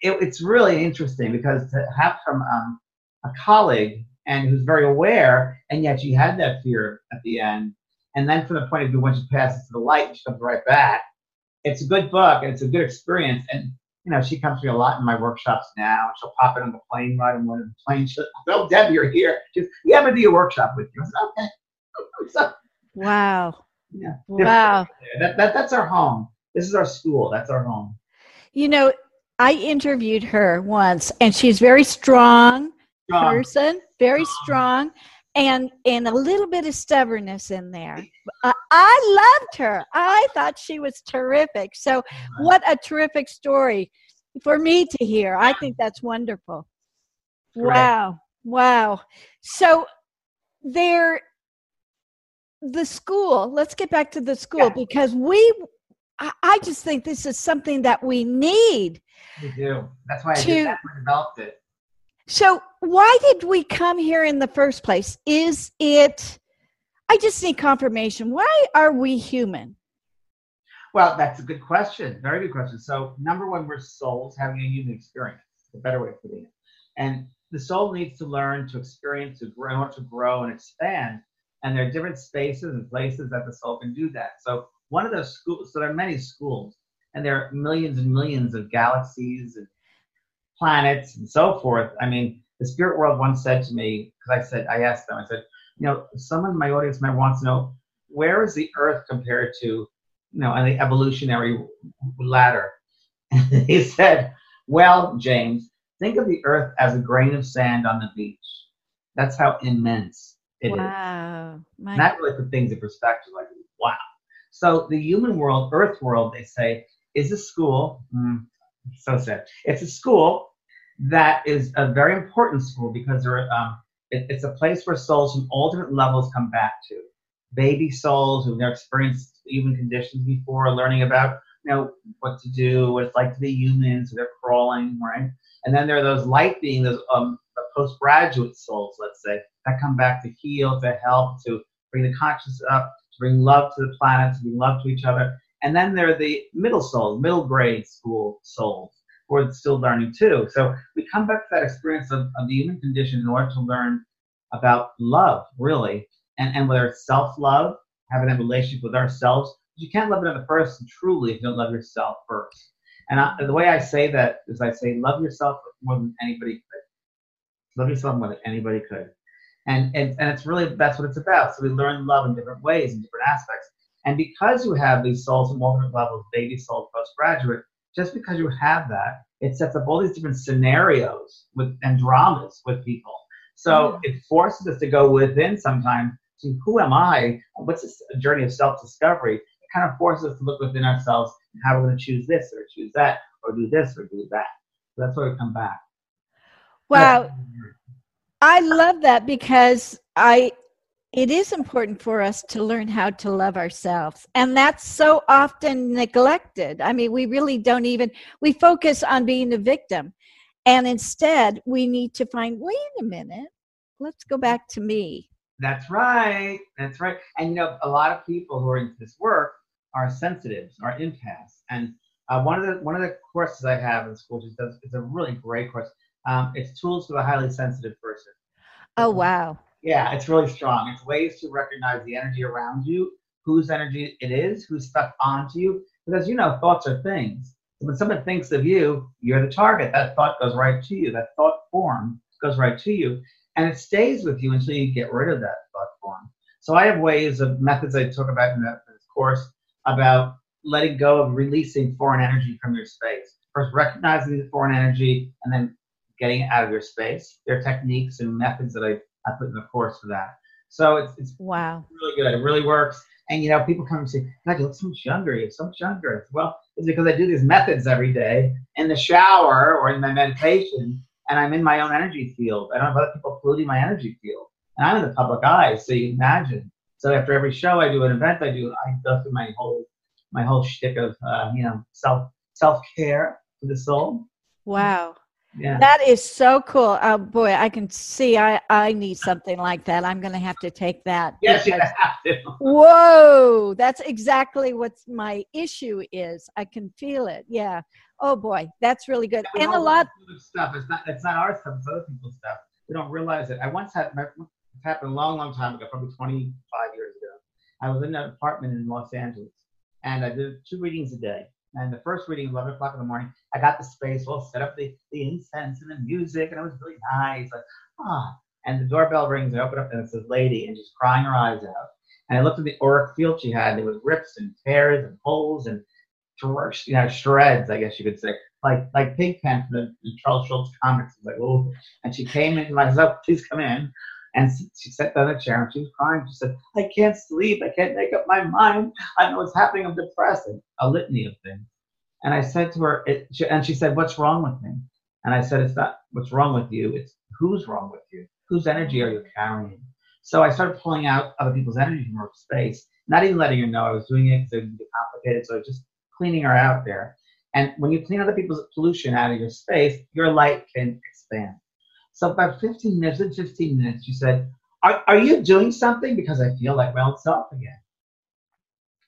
it, it's really interesting because to have from um, a colleague and who's very aware, and yet she had that fear at the end and then from the point of view, once she passes to the light, she comes right back. It's a good book and it's a good experience. And you know, she comes to me a lot in my workshops now. She'll pop in on the plane ride and one of the planes. She'll, <laughs> oh, Deb, you're here. She's, yeah, I'm gonna do a workshop with you. I said, okay. <laughs> so, wow. Yeah. Wow. That, that, that's our home. This is our school. That's our home. You know, I interviewed her once, and she's very strong, strong. person, very strong and and a little bit of stubbornness in there. Uh, I loved her. I thought she was terrific. So, what a terrific story for me to hear. I think that's wonderful. Wow, wow. So, there, the school. Let's get back to the school yeah. because we. I, just think this is something that we need. We do. That's why I to, developed it so, why did we come here in the first place? Is it, I just need confirmation. Why are we human? Well, that's a good question. Very good question. So, number one, we're souls having a human experience, a better way of putting it. And the soul needs to learn to experience, to grow, to grow and expand. And there are different spaces and places that the soul can do that. So, one of those schools, so there are many schools, and there are millions and millions of galaxies and planets and so forth. I mean, the spirit world once said to me, because I said, I asked them, I said, you know, someone in my audience might want to know where is the Earth compared to, you know, on the evolutionary ladder. <laughs> he said, Well, James, think of the earth as a grain of sand on the beach. That's how immense it wow. is. My And that really put things in perspective like, wow. So the human world, earth world, they say, is a school. Mm, so sad. It's a school that is a very important school because there um, it, it's a place where souls from all different levels come back to. Baby souls who've never experienced human conditions before, learning about you know what to do, what it's like to be human, so they're crawling, right? And then there are those light beings, those um, postgraduate souls, let's say, that come back to heal, to help, to bring the consciousness up, to bring love to the planet, to bring love to each other. And then there are the middle souls, middle grade school souls, who are still learning too. So we come back to that experience of, of the human condition in order to learn about love, really, and, and whether it's self love, having a relationship with ourselves. You can't love another person truly if you don't love yourself first. And I, the way I say that is I say, love yourself more than anybody could. Love yourself more than anybody could. And, and, and it's really, that's what it's about. So we learn love in different ways, in different aspects. And because you have these souls at multiple levels, baby soul, postgraduate, just because you have that, it sets up all these different scenarios with and dramas with people. So mm-hmm. it forces us to go within sometimes to who am I? What's this journey of self-discovery? It kind of forces us to look within ourselves and how we're going to choose this or choose that or do this or do that. So that's where we come back. Wow. I love that because I it is important for us to learn how to love ourselves and that's so often neglected. I mean, we really don't even we focus on being the victim. And instead, we need to find wait a minute. Let's go back to me. That's right. That's right. And you know, a lot of people who are into this work are sensitives, are empaths. And uh, one of the one of the courses I have in school just does it's a really great course. Um, it's tools for the highly sensitive person. Oh wow. Yeah, it's really strong. It's ways to recognize the energy around you, whose energy it is, who's stuck onto you. Because you know, thoughts are things. So when someone thinks of you, you're the target. That thought goes right to you. That thought form goes right to you. And it stays with you until you get rid of that thought form. So I have ways of methods I talk about in this course about letting go of releasing foreign energy from your space. First, recognizing the foreign energy and then getting it out of your space. There are techniques and methods that I, I put in the course for that. So it's, it's Wow. really good. It really works. And you know, people come and say, God, you look so much younger. You're so much younger. Well, it's because I do these methods every day in the shower or in my meditation, and I'm in my own energy field. I don't have other people polluting my energy field. And I'm in the public eye, so you imagine. So after every show I do an event, I do I go through my whole my whole shtick of uh, you know self self care for the soul. Wow. Yeah. That is so cool. Oh boy, I can see I I need something like that. I'm going to have to take that. yes, you have to. <laughs> Whoa, that's exactly what my issue is. I can feel it. Yeah. Oh boy, that's really good. We And a lot this stuff. It's not. It's not our stuff. It's other people's stuff. We don't realize it. I once had. It happened a long, long time ago, probably 25 years ago. I was in an apartment in Los Angeles, and I did two readings a day. And the first reading, 11 o'clock in the morning, I got the space all set up, the, the incense and the music, and it was really nice. Like, ah. And the doorbell rings, and I open up, and it's this lady, and she's crying her eyes out. And I looked at the auric field she had, it was rips and tears and holes and you know, shreds, I guess you could say, like like Pigpen from the, Charles Schulz comics. It's like, oh, and she came in, and I said, oh, please come in. And she sat down in a chair and she was crying. She said, I can't sleep. I can't make up my mind. I know what's happening. I'm depressed. And a litany of things. And I said to her, she, and she said, What's wrong with me? And I said, It's not what's wrong with you. It's who's wrong with you. Whose energy are you carrying? So I started pulling out other people's energy from her space, not even letting her know I was doing it because it would be complicated. So just cleaning her out there. And when you clean other people's pollution out of your space, your light can expand. So about 15 minutes, in 15 minutes, she said, are, are you doing something? Because I feel like my old self again.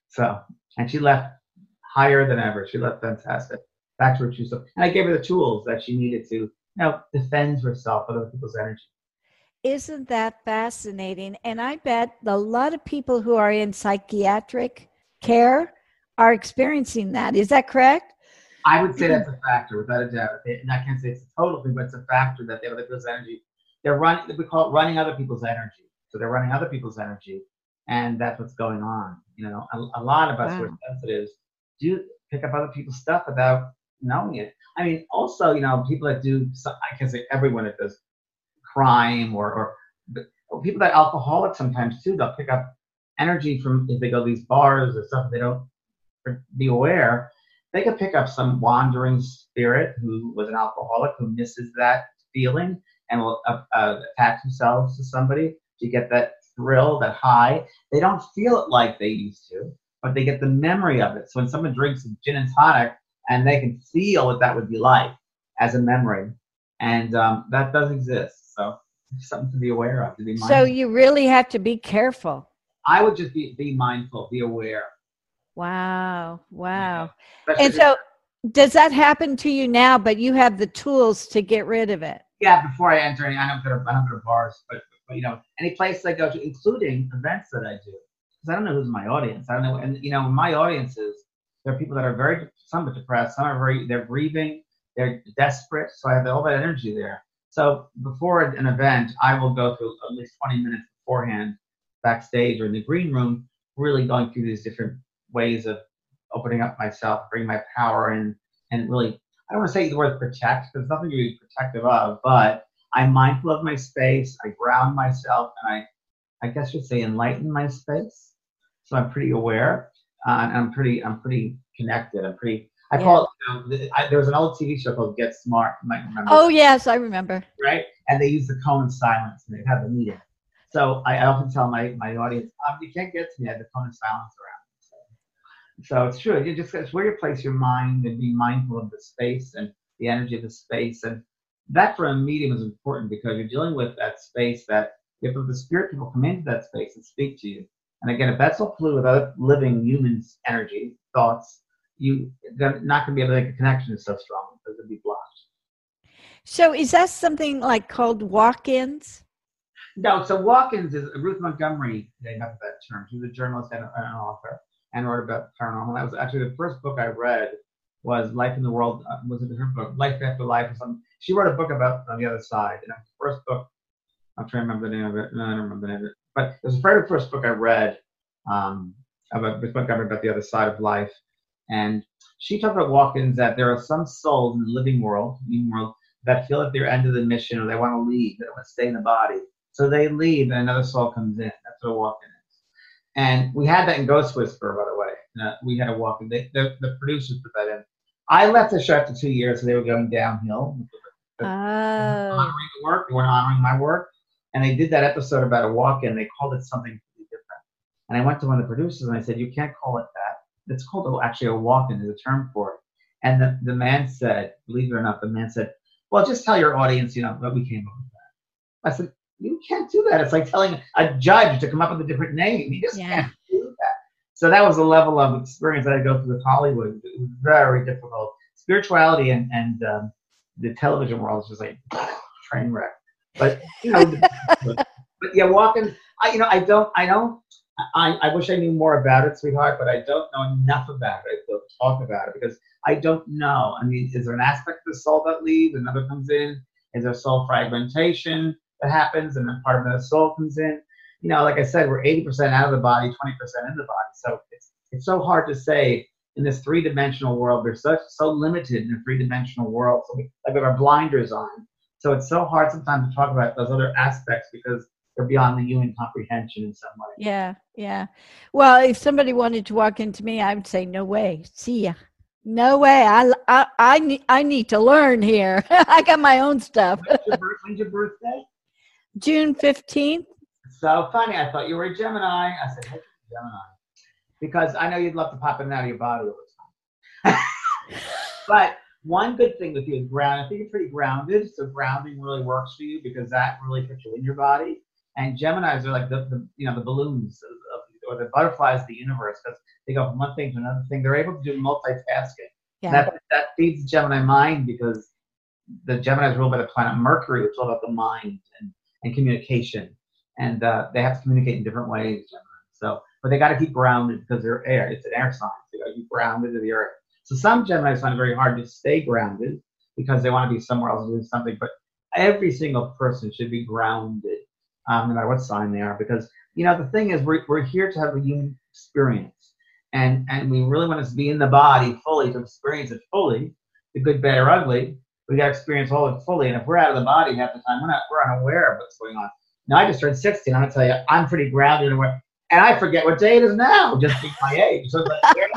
So, and she left higher than ever. She left fantastic. Back to her true self. And I gave her the tools that she needed to, you know, defend herself with other people's energy. Isn't that fascinating? And I bet a lot of people who are in psychiatric care are experiencing that. Is that correct? I would say that's mm-hmm. a factor, without a doubt. And I can't say it's a total thing, but it's a factor that they have other people's energy. They're running, we call it running other people's energy. So they're running other people's energy, and that's what's going on. You know, a, a lot of us who are Wow. sensitives do pick up other people's stuff without knowing it. I mean, also, you know, people that do, I can't say everyone that does crime or, or oh, people that alcoholics sometimes too, they'll pick up energy from if they go to these bars or stuff, they don't be aware. They could pick up some wandering spirit who was an alcoholic who misses that feeling and will uh, uh, attach themselves to somebody to get that thrill, that high. They don't feel it like they used to, but they get the memory of it. So when someone drinks gin and tonic, and they can feel what that would be like as a memory, and um, that does exist. So something to be aware of. To be mindful. So you really have to be careful. I would just be be mindful, be aware. Wow, wow. And so, does that happen to you now? But you have the tools to get rid of it. Yeah, before I enter any, I don't go to, I don't go to bars, but, but you know, any place I go to, including events that I do, because I don't know who's my audience. I don't know, and you know, my audiences, there are people that are very, some are depressed, some are very, they're grieving, they're desperate. So I have all that energy there. So before an event, I will go through at least 20 minutes beforehand, backstage or in the green room, really going through these different ways of opening up myself, bring my power in, and really I don't want to say the word protect because nothing to be protective of, but I'm mindful of my space. I ground myself, and I, I guess you'd say, enlighten my space. So I'm pretty aware, uh, and I'm pretty, I'm pretty connected. I'm pretty. I yeah. call it. You know, I, there was an old TV show called Get Smart. You might remember. Oh yes, I remember. Right, and they use the cone of silence, and they have the meeting. So I often tell my my audience, um, you can't get to me. I have the cone of silence around. So it's true. You just it's where you place your mind and be mindful of the space and the energy of the space. And that for a medium is important because you're dealing with that space that if the spirit people come into that space and speak to you. And again, if that's all fluid with other living humans' energy, thoughts, you are not going to be able to make a connection so strong because it'll be blocked. So is that something like called walk-ins? No, so walk-ins is Ruth Montgomery up with that term. She's a journalist and an author and wrote about paranormal. That was actually the first book I read was Life in the World. Uh, was it her book, Life After Life or something? She wrote a book about on the other side. And the first book, I'm trying to remember the name of it. No, I don't remember the name of it. But it was the very first book I read um, about this book about the other side of life. And she talked about walk-ins that there are some souls in the living world, living world, that feel at their end of the mission or they want to leave, they don't want to stay in the body. So they leave and another soul comes in. That's what a walk-in and we had that in Ghost Whisperer, by the way. Uh, we had a walk. They, the, the producers put that in. I left the show after two years, so they were going downhill. Oh. Honoring the work, they weren't honoring my work, and they did that episode about a walk-in. They called it something different. And I went to one of the producers and I said, "You can't call it that. It's called actually a walk-in. There's a term for it." And the, the man said, believe it or not, the man said, "Well, just tell your audience, you know, that we came up with that." I said, you can't do that. It's like telling a judge to come up with a different name. You just yeah. can't do that. So that was a level of experience that I go through with Hollywood. It was very difficult. Spirituality and, and um, the television world is just like <sighs> train wreck. But you know, but, <laughs> but yeah, walking. I you know I don't I don't I, I wish I knew more about it, sweetheart, but I don't know enough about it to talk about it because I don't know. I mean, is there an aspect of the soul that leaves, another comes in? Is there soul fragmentation? That happens, and then part of the soul comes in. You know, like I said, we're 80% out of the body, 20% in the body. So it's it's so hard to say in this three dimensional world. We're so so limited in a three dimensional world. So we like we have our blinders on. So it's so hard sometimes to talk about those other aspects because they're beyond the human comprehension in some way. Yeah, yeah. Well, if somebody wanted to walk into me, I would say, "No way, see ya." No way. I, I, I, need, I need to learn here. <laughs> I got my own stuff. when's, your, when's your birthday? June 15th. So funny. I thought you were a Gemini. I said, hey, Gemini. Because I know you'd love to pop in and out of your body all the time. <laughs> but one good thing with you is ground. I think you're pretty grounded. So grounding really works for you because that really puts you in your body. And Geminis are like the, the you know the balloons of, or the butterflies of the universe because they go from one thing to another thing. They're able to do multitasking. Yeah. That, that feeds the Gemini mind because the Gemini is ruled by the planet Mercury, which is all about the mind and and communication. And uh, they have to communicate in different ways. So, but they got to keep grounded because they're air. It's an air sign. They got to keep grounded to the earth. So some Geminis find it very hard to stay grounded because they want to be somewhere else doing something. But every single person should be grounded, um, no matter what sign they are, because you know the thing is we're we're here to have a human experience, and and we really want us to be in the body fully to experience it fully. the good, bad, or ugly. We got to experience all of it fully. And if we're out of the body half the time, we're not we're unaware of what's going on. Now I just turned 60, and I'm gonna tell you, I'm pretty grounded and. And I forget what day it is now, just being my age. So like,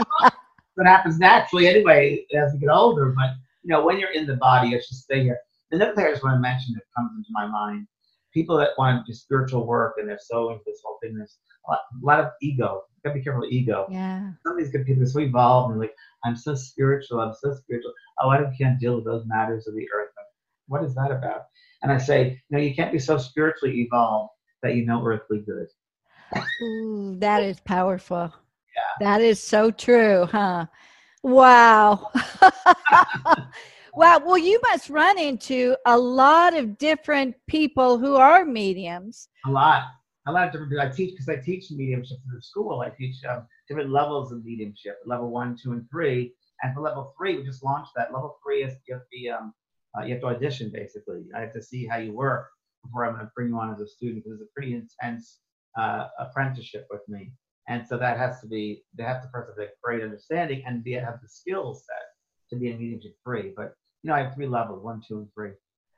what happens naturally anyway as we get older. But you know, when you're in the body, it's just stay here. Another thing I just want to mention that comes into my mind: people that want to do spiritual work and they're so into this whole thing. There's a lot, a lot of ego. You gotta be careful of ego. Yeah. Some of these good people are so evolved and like, I'm so spiritual. I'm so spiritual. Oh, I can't deal with those matters of the earth. What is that about? And I say, no, you can't be so spiritually evolved that you know earthly good. Ooh, that is powerful. Yeah. That is so true, huh? Wow. <laughs> <laughs> wow. Well, you must run into a lot of different people who are mediums. A lot. A lot of different people. I teach because I teach mediumship the school. I teach um, different levels of mediumship, level one, two, and three. And for level three, we just launched that. Level three is you have to be, um, uh, you have to audition basically. I have to see how you work before I'm going to bring you on as a student because it's a pretty intense uh, apprenticeship with me. And so that has to be, they have to first have a great understanding and be, have the skill set to be a mediumship free. But, you know, I have three levels, one, two, and three.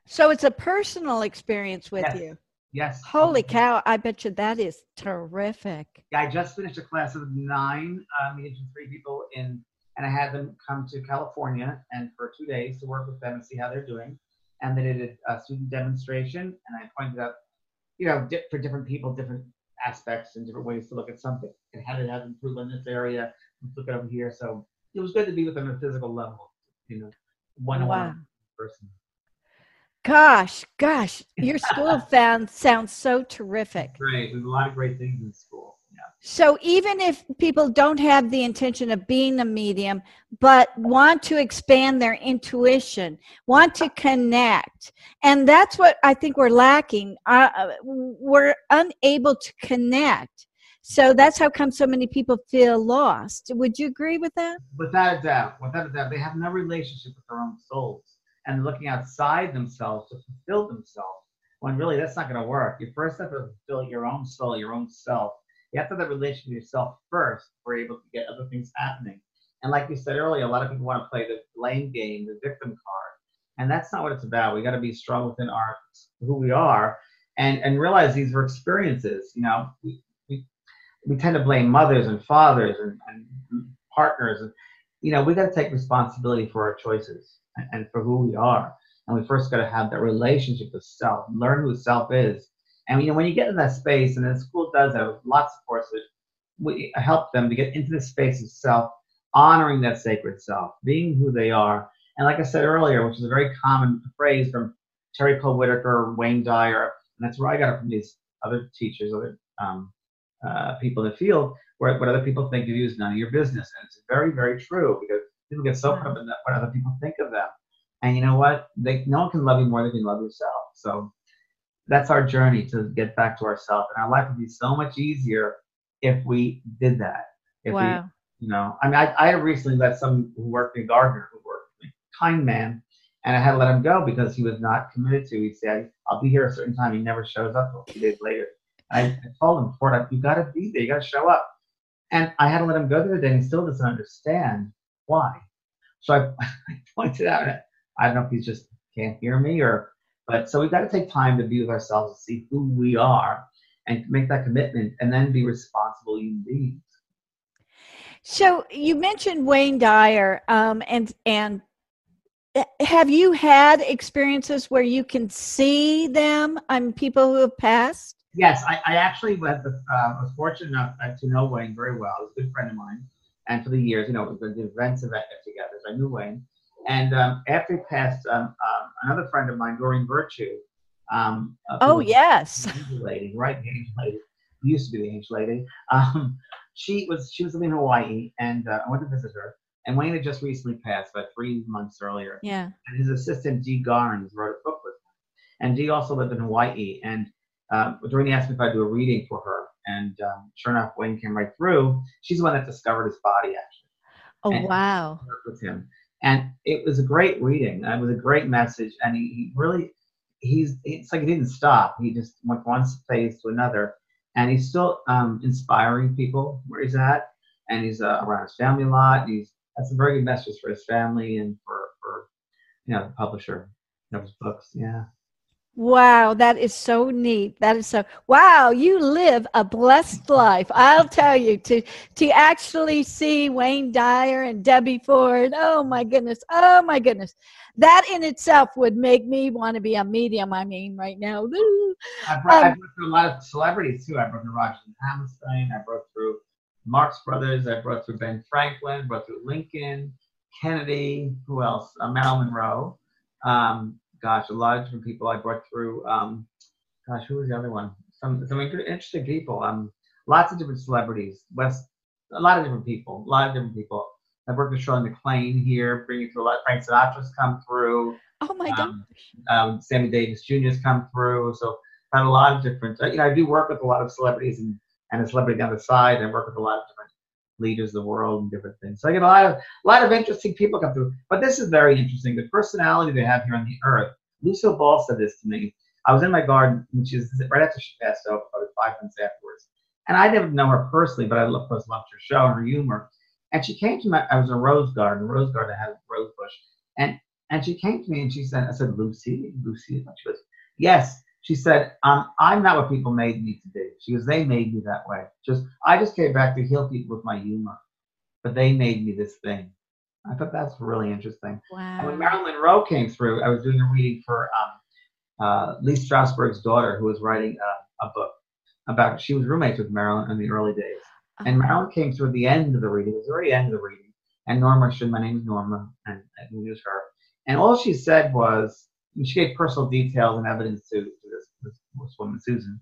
So it's a personal experience with yes. you. Yes. Holy cow. I bet you that is terrific. Yeah, I just finished a class of nine mediumship free people in, and I had them come to California and for two days to work with them and see how they're doing. And they did a student demonstration and I pointed out, you know, for different people, different aspects and different ways to look at something and how to have improved in this area. Let's look at over here. So it was good to be with them at a physical level, you know, one on one person. Gosh, gosh, <laughs> your school found sounds so terrific. Great. There's a lot of great things in school. yeah. So even if people don't have the intention of being a medium, but want to expand their intuition, want to connect, and that's what I think we're lacking. Uh, uh, we're unable to connect. So that's how come so many people feel lost. Would you agree with that? Without a doubt. Without a doubt. They have no relationship with their own souls and looking outside themselves to fulfill themselves. When really that's not going to work. You first have to fulfill your own soul, your own self you have to have that relationship with yourself first before you're able to get other things happening. And like you said earlier, a lot of people want to play the blame game, the victim card. And that's not what it's about. We got to be strong within our who we are and, and realize these were experiences. You know, we, tend to blame mothers and fathers and, and partners. And, you know, we got to take responsibility for our choices and, and for who we are. And we first got to have that relationship with self, learn who self is, and you know, when you get in that space, and the school does that lots of courses, we help them to get into the space of self, honoring that sacred self, being who they are. And like I said earlier, which is a very common phrase from Terry Cole Whittaker, Wayne Dyer, and that's where I got it from these other teachers, other um, uh, people in the field, where what other people think of you is none of your business. And it's very, very true because people get so caught up in that, what other people think of them. And you know what? They, no one can love you more than you love yourself. So that's our journey to get back to ourselves. And our life would be so much easier if we did that. If wow. we, you know, I mean, I, I recently let some who worked in Gardner, who worked with me, kind man, and I had to let him go because he was not committed to. He said, I'll be here a certain time. He never shows up until few days later. I, told him, Ford, you got to be there. You got to show up. And I had to let him go the other day, and he still doesn't understand why. So I, <laughs> I pointed out, I don't know if he just can't hear me or but so we've got to take time to be with ourselves and see who we are and make that commitment and then be responsible human beings. So you mentioned Wayne Dyer, um, and and eh, have you had experiences where you can see them? I'm um, people who have passed. Yes, I, I actually was, uh, was fortunate enough to know Wayne very well. He's a good friend of mine, and for the years, you know, we've been doing events together. So I knew Wayne, and um, after he passed, um, um, another friend of mine, Doreen Virtue. Um, uh, oh yes, angel lady, right? The angel lady used to be the angel lady. Um, she was she was living in Hawaii, and uh, I went to visit her. And Wayne had just recently passed, about three months earlier. Yeah. And his assistant Dee Garnes wrote a book with him. And Dee also lived in Hawaii. And uh, Doreen asked me if I'd do a reading for her. And um, sure enough, Wayne came right through. She's the one that discovered his body, actually. Oh wow! With him, and it was a great reading. It was a great message, and he, he really he's it's like he didn't stop. He just went from one phase to another, and he's still um, inspiring people where he's at, and he's uh, around his family a lot. He's that's a very good message for his family and for for you know, the publisher of his books. Yeah. Wow, that is so neat. That is so wow, you live a blessed life. I'll tell you to to actually see Wayne Dyer and Debbie Ford. Oh my goodness. Oh my goodness. That in itself would make me want to be a medium. I mean, right now. I brought, um, I brought through a lot of celebrities too. I brought through Roger Hammerstein. I brought through Marx Brothers. I brought through Ben Franklin. Brought through Lincoln, Kennedy. Who else? Uh, Marilyn Monroe. Um, gosh, a lot of different people I brought through. Um, gosh, who was the other one? Some some interesting people. Um, lots of different celebrities. West, a lot of different people. A lot of different people. I worked with Shirley MacLaine here, bringing through a lot. Frank Sinatra's come through. Oh my um, gosh. Um, Sammy Davis Jr.'s come through. So had a lot of different. You know, I do work with a lot of celebrities and and a celebrity on the side. I work with a lot of different leaders of the world and different things. So I get a lot of a lot of interesting people come through. But this is very interesting. The personality they have here on the earth. Lucille Ball said this to me. I was in my garden, which is right after she passed out, probably five months afterwards. And I didn't know her personally, but I loved, loved her show and her humor. And she came to me. I was in a rose garden. A rose garden had a rose bush. And and she came to me and she said, I said, Lucy, Lucy. And she goes, Yes. She said, um, I'm not what people made me to be. She goes, They made me that way. Just I just came back to heal people with my humor. But they made me this thing. I thought that's really interesting. Wow. And when Marilyn Monroe came through, I was doing a reading for um, uh, Lee Strasberg's daughter, who was writing a, a, book about. She was roommates with Marilyn in the early days, and uh-huh. Marilyn came through at the end of the reading. It was the very end of the reading, and Norma said, "My name is Norma," and, and it was her. And all she said was, she gave personal details and evidence to, to this, this, this, woman, Susan,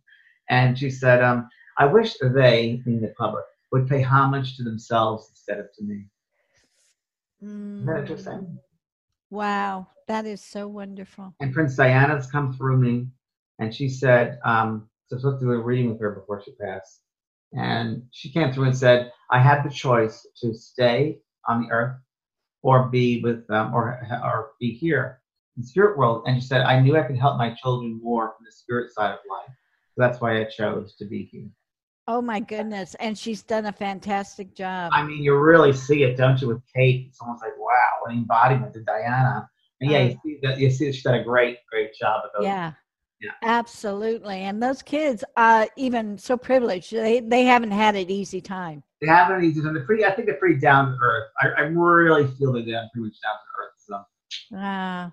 and she said, um, "I wish they, being the public, would pay homage to themselves instead of to me." Mm. Isn't that interesting? Wow, that is so wonderful. And Prince Diana's come through me, and she said, um, so I was supposed to do a reading with her before she passed. And she came through and said, I had the choice to stay on the earth or be with them or, or be here the spirit world. And she said, I knew I could help my children more from the spirit side of life. So that's why I chose to be here. Oh my goodness. And she's done a fantastic job. I mean, you really see it, don't you, with Kate? It's almost like, wow, an embodiment to Diana. And yeah, you see that you see that she's done a great, great job of those. Yeah. Yeah. Absolutely. And those kids are even so privileged. They they haven't had an easy time. They haven't easy time. They're pretty I think they're pretty down to earth. I, I really feel that they're pretty much down to Wow.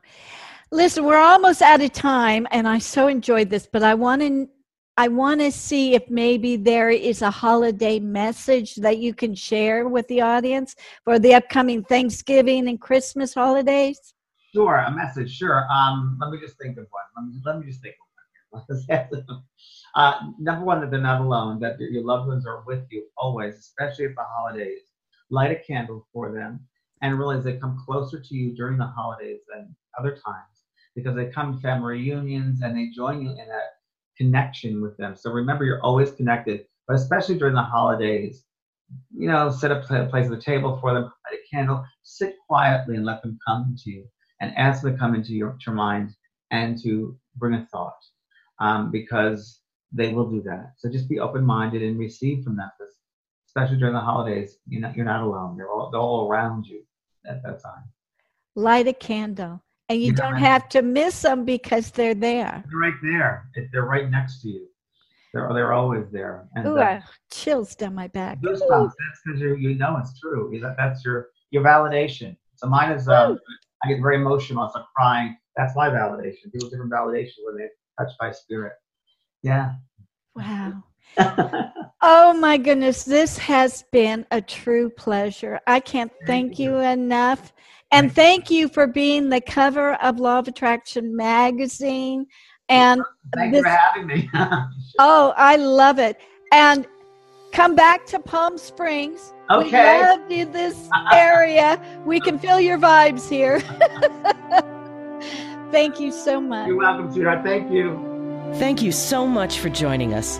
Listen, we're almost out of time and I so enjoyed this, but I want to I want to see if maybe there is a holiday message that you can share with the audience for the upcoming Thanksgiving and Christmas holidays. Sure, a message. Sure. Um, let me just think of one. Let me, let me just think of one. <laughs> uh, number one, that they're not alone. That your loved ones are with you always, especially at the holidays. Light a candle for them, and realize they come closer to you during the holidays than other times because they come to family reunions and they join you in that connection with them. So remember, you're always connected, but especially during the holidays, you know, set up a place at the table for them, light a candle, sit quietly and let them come to you and ask them to come into your, your mind and to bring a thought um, because they will do that. So just be open minded and receive from them, especially during the holidays. You're not, you're not alone, they're all, they're all around you at that time. Light a candle and you, you don't have to miss them because they're there. They're right there. They're right next to you. They're they're always there. And Ooh, chills down my back. Goosebumps. That's because you you know it's true. That, that's your your validation. So mine is um, I get very emotional. So crying. That's my validation. People different validation when they touched by spirit. Yeah. Wow. <laughs> oh my goodness, this has been a true pleasure. I can't thank you enough. And thank you for being the cover of Law of Attraction magazine. And thank this, you for having me. <laughs> oh, I love it. And come back to Palm Springs. Okay. We love you this <laughs> area. we can feel your vibes here. Thank you so much. You're welcome, sweetheart. Thank you. Thank you so much for joining us.